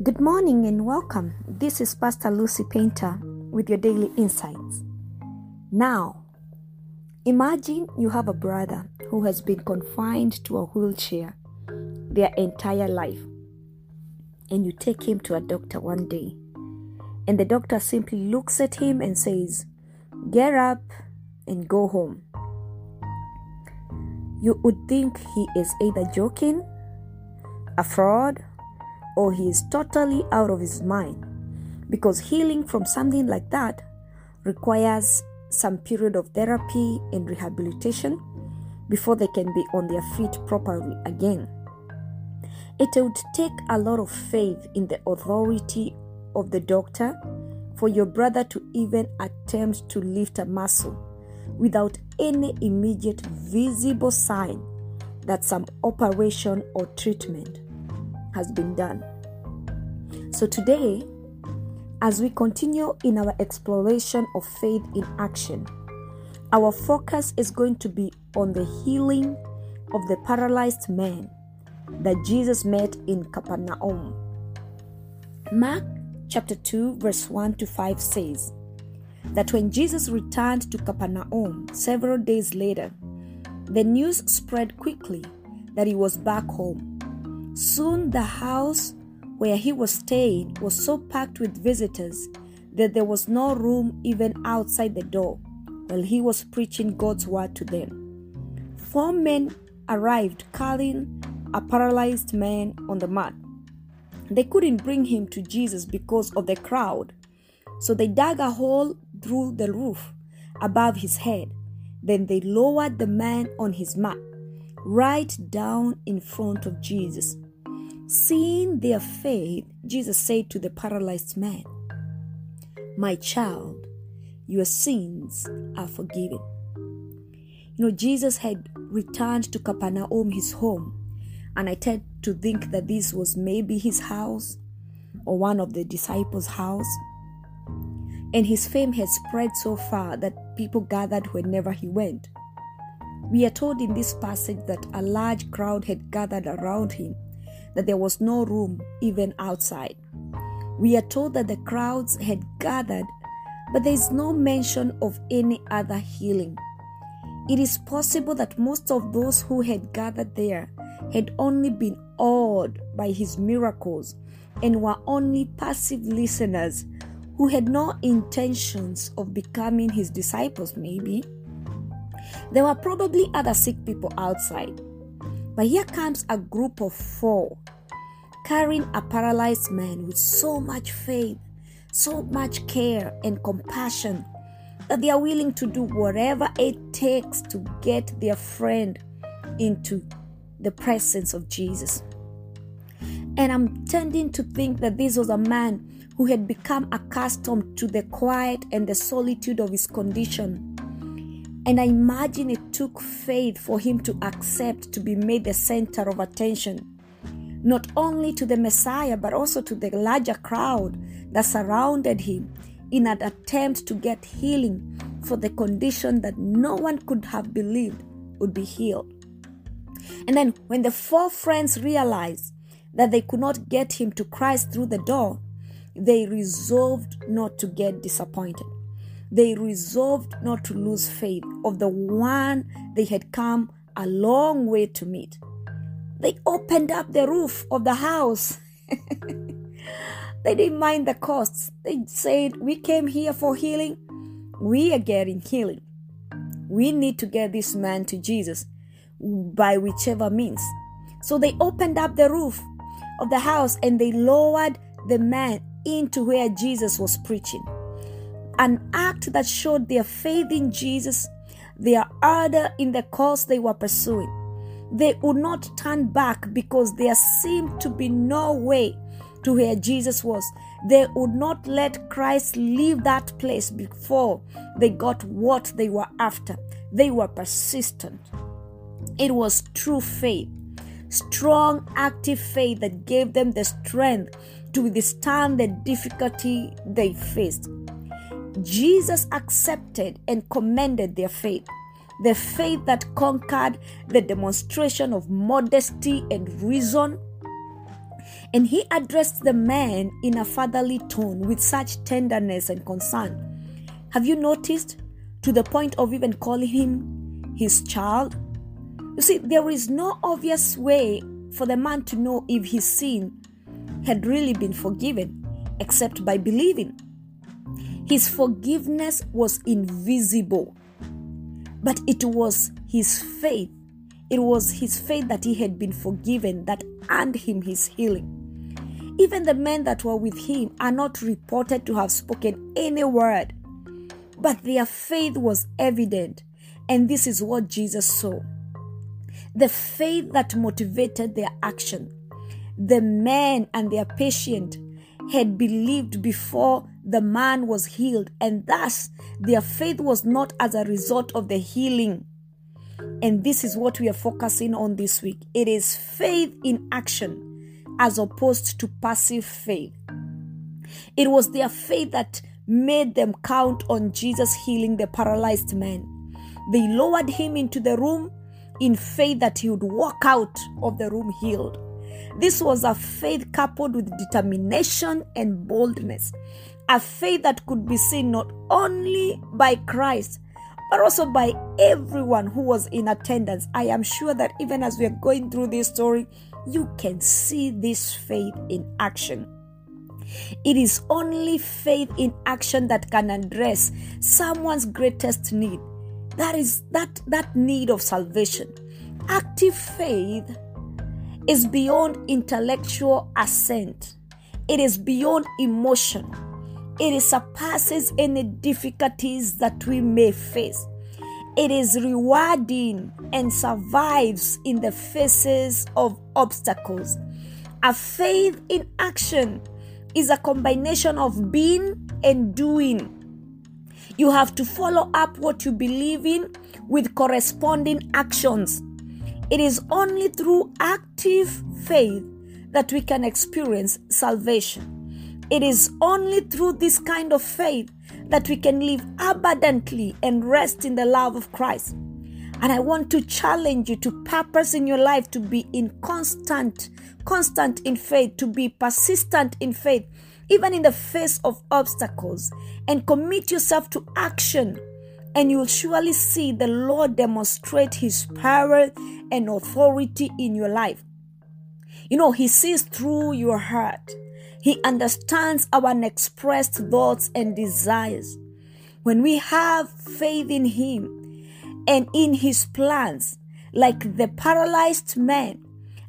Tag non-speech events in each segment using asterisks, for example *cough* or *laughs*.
Good morning and welcome. This is Pastor Lucy Painter with your daily insights. Now, imagine you have a brother who has been confined to a wheelchair their entire life, and you take him to a doctor one day, and the doctor simply looks at him and says, Get up and go home. You would think he is either joking, a fraud, or he is totally out of his mind because healing from something like that requires some period of therapy and rehabilitation before they can be on their feet properly again. It would take a lot of faith in the authority of the doctor for your brother to even attempt to lift a muscle without any immediate visible sign that some operation or treatment has been done. So, today, as we continue in our exploration of faith in action, our focus is going to be on the healing of the paralyzed man that Jesus met in Capernaum. Mark chapter 2, verse 1 to 5 says that when Jesus returned to Capernaum several days later, the news spread quickly that he was back home. Soon the house where he was staying was so packed with visitors that there was no room even outside the door while he was preaching God's word to them. Four men arrived carrying a paralyzed man on the mat. They couldn't bring him to Jesus because of the crowd, so they dug a hole through the roof above his head. Then they lowered the man on his mat right down in front of Jesus. Seeing their faith, Jesus said to the paralyzed man, My child, your sins are forgiven. You know, Jesus had returned to Capernaum, his home, and I tend to think that this was maybe his house or one of the disciples' house. And his fame had spread so far that people gathered whenever he went. We are told in this passage that a large crowd had gathered around him that there was no room even outside. We are told that the crowds had gathered, but there is no mention of any other healing. It is possible that most of those who had gathered there had only been awed by his miracles and were only passive listeners who had no intentions of becoming his disciples, maybe. There were probably other sick people outside, but here comes a group of four carrying a paralyzed man with so much faith, so much care and compassion that they are willing to do whatever it takes to get their friend into the presence of Jesus. And I'm tending to think that this was a man who had become accustomed to the quiet and the solitude of his condition and I imagine it took faith for him to accept to be made the center of attention, not only to the Messiah, but also to the larger crowd that surrounded him in an attempt to get healing for the condition that no one could have believed would be healed. And then, when the four friends realized that they could not get him to Christ through the door, they resolved not to get disappointed they resolved not to lose faith of the one they had come a long way to meet. They opened up the roof of the house. *laughs* they didn't mind the costs. They said, We came here for healing. We are getting healing. We need to get this man to Jesus by whichever means. So they opened up the roof of the house and they lowered the man into where Jesus was preaching an act that showed their faith in Jesus, their ardor in the cause they were pursuing. They would not turn back because there seemed to be no way to where Jesus was. They would not let Christ leave that place before they got what they were after. They were persistent. It was true faith, strong, active faith that gave them the strength to withstand the difficulty they faced. Jesus accepted and commended their faith, the faith that conquered the demonstration of modesty and reason. And he addressed the man in a fatherly tone with such tenderness and concern. Have you noticed? To the point of even calling him his child. You see, there is no obvious way for the man to know if his sin had really been forgiven except by believing. His forgiveness was invisible, but it was his faith. It was his faith that he had been forgiven that earned him his healing. Even the men that were with him are not reported to have spoken any word, but their faith was evident, and this is what Jesus saw. The faith that motivated their action. The men and their patient had believed before the man was healed, and thus their faith was not as a result of the healing. And this is what we are focusing on this week. It is faith in action as opposed to passive faith. It was their faith that made them count on Jesus healing the paralyzed man. They lowered him into the room in faith that he would walk out of the room healed. This was a faith coupled with determination and boldness, a faith that could be seen not only by Christ, but also by everyone who was in attendance. I am sure that even as we are going through this story, you can see this faith in action. It is only faith in action that can address someone's greatest need. That is that that need of salvation. Active faith is beyond intellectual assent. It is beyond emotion. It surpasses any difficulties that we may face. It is rewarding and survives in the faces of obstacles. A faith in action is a combination of being and doing. You have to follow up what you believe in with corresponding actions. It is only through active faith that we can experience salvation. It is only through this kind of faith that we can live abundantly and rest in the love of Christ. And I want to challenge you to purpose in your life to be in constant, constant in faith, to be persistent in faith, even in the face of obstacles, and commit yourself to action. And you'll surely see the Lord demonstrate His power and authority in your life. You know, He sees through your heart. He understands our unexpressed thoughts and desires. When we have faith in Him and in His plans, like the paralyzed man,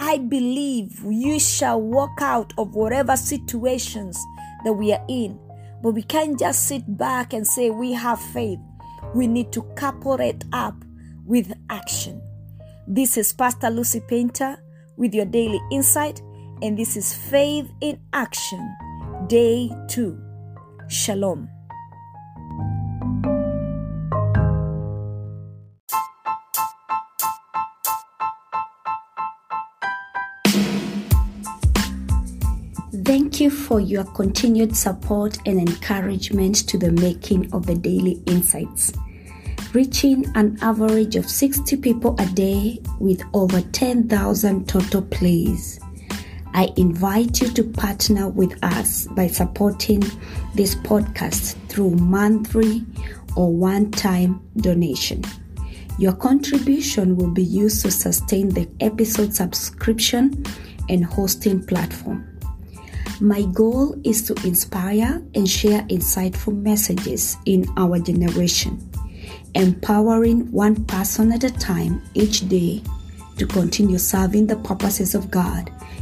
I believe you shall walk out of whatever situations that we are in. But we can't just sit back and say we have faith. We need to couple it up with action. This is Pastor Lucy Painter with your daily insight and this is Faith in Action, Day 2. Shalom. Thank you for your continued support and encouragement to the making of the Daily Insights. Reaching an average of 60 people a day with over 10,000 total plays. I invite you to partner with us by supporting this podcast through monthly or one time donation. Your contribution will be used to sustain the episode subscription and hosting platform. My goal is to inspire and share insightful messages in our generation, empowering one person at a time each day to continue serving the purposes of God